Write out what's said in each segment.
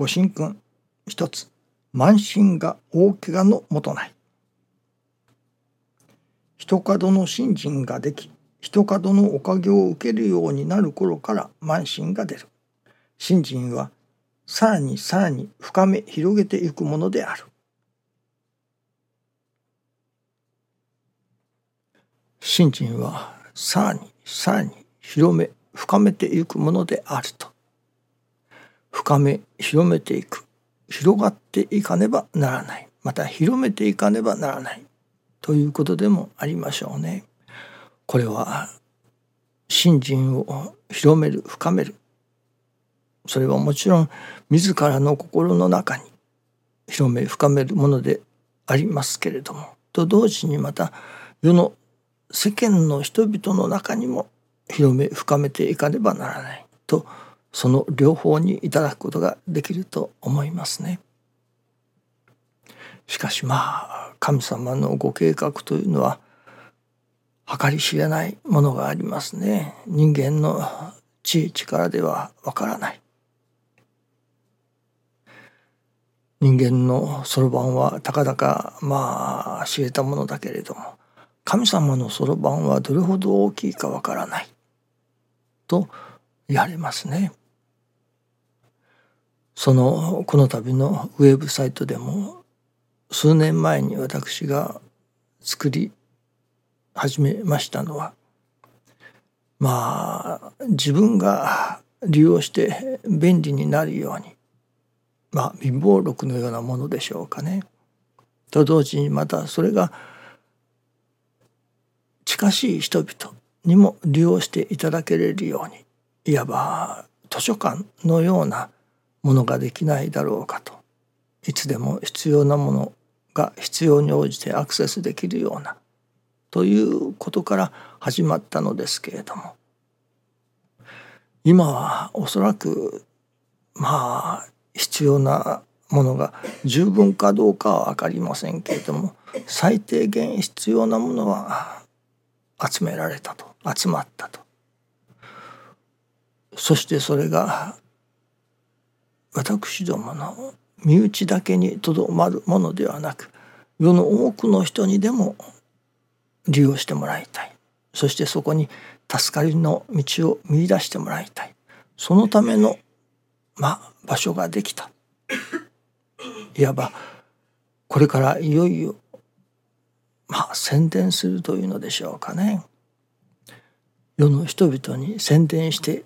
ご神君一つ慢心が大怪我のもとない。一角の信心ができ一角のおかげを受けるようになる頃から慢心が出る。信心はさらにさらに深め広げていくものである。信心はさらにさらに広め深めていくものであると。深め広めていく。広がっていかねばならない。また広めていかねばならない。ということでもありましょうね。これは信心を広める深める。それはもちろん自らの心の中に広め深めるものでありますけれどもと同時にまた世の世間の人々の中にも広め深めていかねばならない。とその両方にいただくことができると思いますね。しかしまあ神様のご計画というのは計り知れないものがありますね。人間の知恵力ではわからない。人間のそろばんはたかだかまあ知れたものだけれども神様のそろばんはどれほど大きいかわからないと言われますね。そのこの度のウェブサイトでも数年前に私が作り始めましたのはまあ自分が利用して便利になるようにまあ貧乏録のようなものでしょうかね。と同時にまたそれが近しい人々にも利用していただけれるようにいわば図書館のようなものができないだろうかと。いつでも必要なものが必要に応じてアクセスできるようなということから始まったのですけれども。今はおそらくまあ必要なものが十分かどうかは分かりませんけれども最低限必要なものは集められたと集まったと。そしてそれが私どもの身内だけにとどまるものではなく世の多くの人にでも利用してもらいたい。そしてそこに助かりの道を見いだしてもらいたい。そのためのまあ場所ができた。いわばこれからいよいよまあ宣伝するというのでしょうかね。世の人々に宣伝して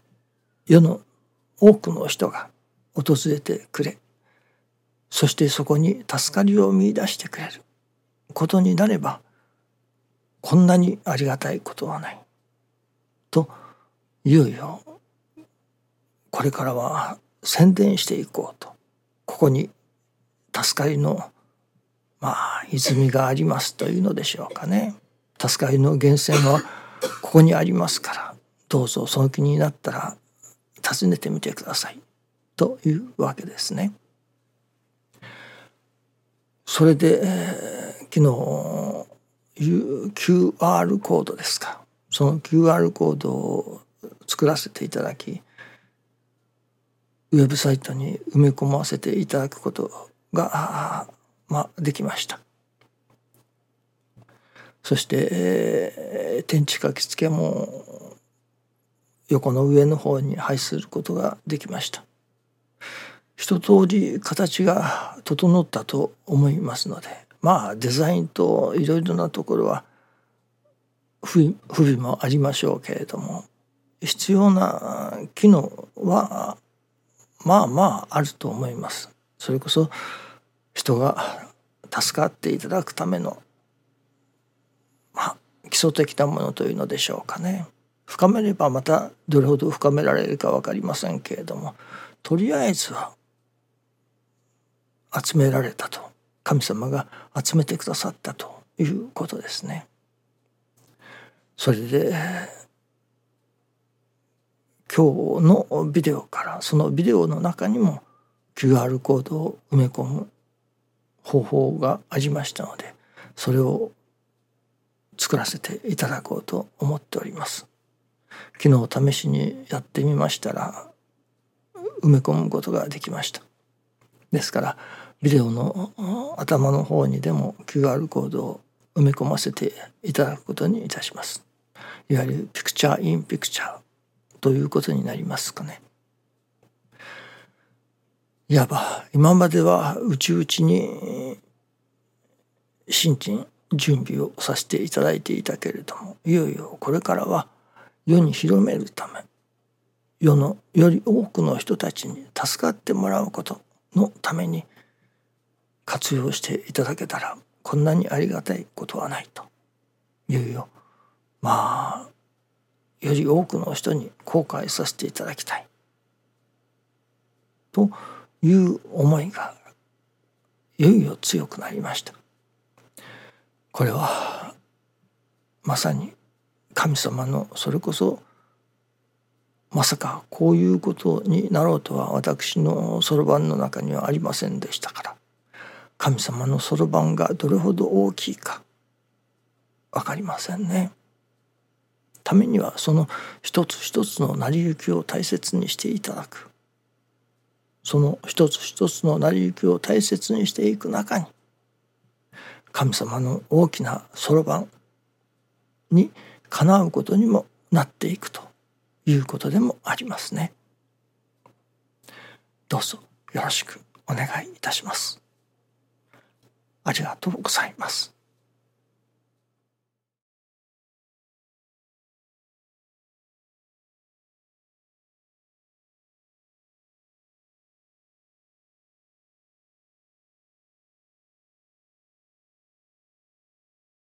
世の多くの人が訪れてくれ。そしてそこに助かりを見いだしてくれる。ことになればこんなにありがたいことはない。といよいよこれからは宣伝していこうと。ここに助かりのまあ泉がありますというのでしょうかね。助かりの源泉はここにありますからどうぞその気になったら訪ねてみてください。というわけですね。それで、えー、昨日 QR コードですか。その QR コードを作らせていただきウェブサイトに埋め込ませていただくことがまあできました。そして、えー、天地書き付けも横の上の方に配することができました。一通り形が整ったと思いますのでまあデザインといろいろなところは不備もありましょうけれども必要な機能はまあまああると思います。それこそ人が助かっていただくためのまあ基礎的なものというのでしょうかね。深めればまたどれほど深められるか分かりませんけれどもとりあえずは集められたと。神様が集めてくださったということですね。それで今日のビデオからそのビデオの中にも QR コードを埋め込む方法がありましたのでそれを作らせていただこうと思っております。昨日試しにやってみましたら埋め込むことができました。ですからビデオの頭の方にでも QR コードを埋め込ませていただくことにいたします。いわゆるピクチャーインピクチャーということになりますかね。いわば今までは内々に新陳準備をさせていただいていたけれどもいよいよこれからは世に広めるため世のより多くの人たちに助かってもらうことのために活用していただけたらこんなにありがたいことはないと。いうよ。まあより多くの人に後悔させていただきたい。という思いがいよいよ強くなりました。これはまさに神様のそれこそまさかこういうことになろうとは私のそろばんの中にはありませんでしたから。神様のそろばんがどれほど大きいか分かりませんね。ためにはその一つ一つの成り行きを大切にしていただくその一つ一つの成り行きを大切にしていく中に神様の大きなそろばんにかなうことにもなっていくということでもありますね。どうぞよろしくお願いいたします。ありがとうございます。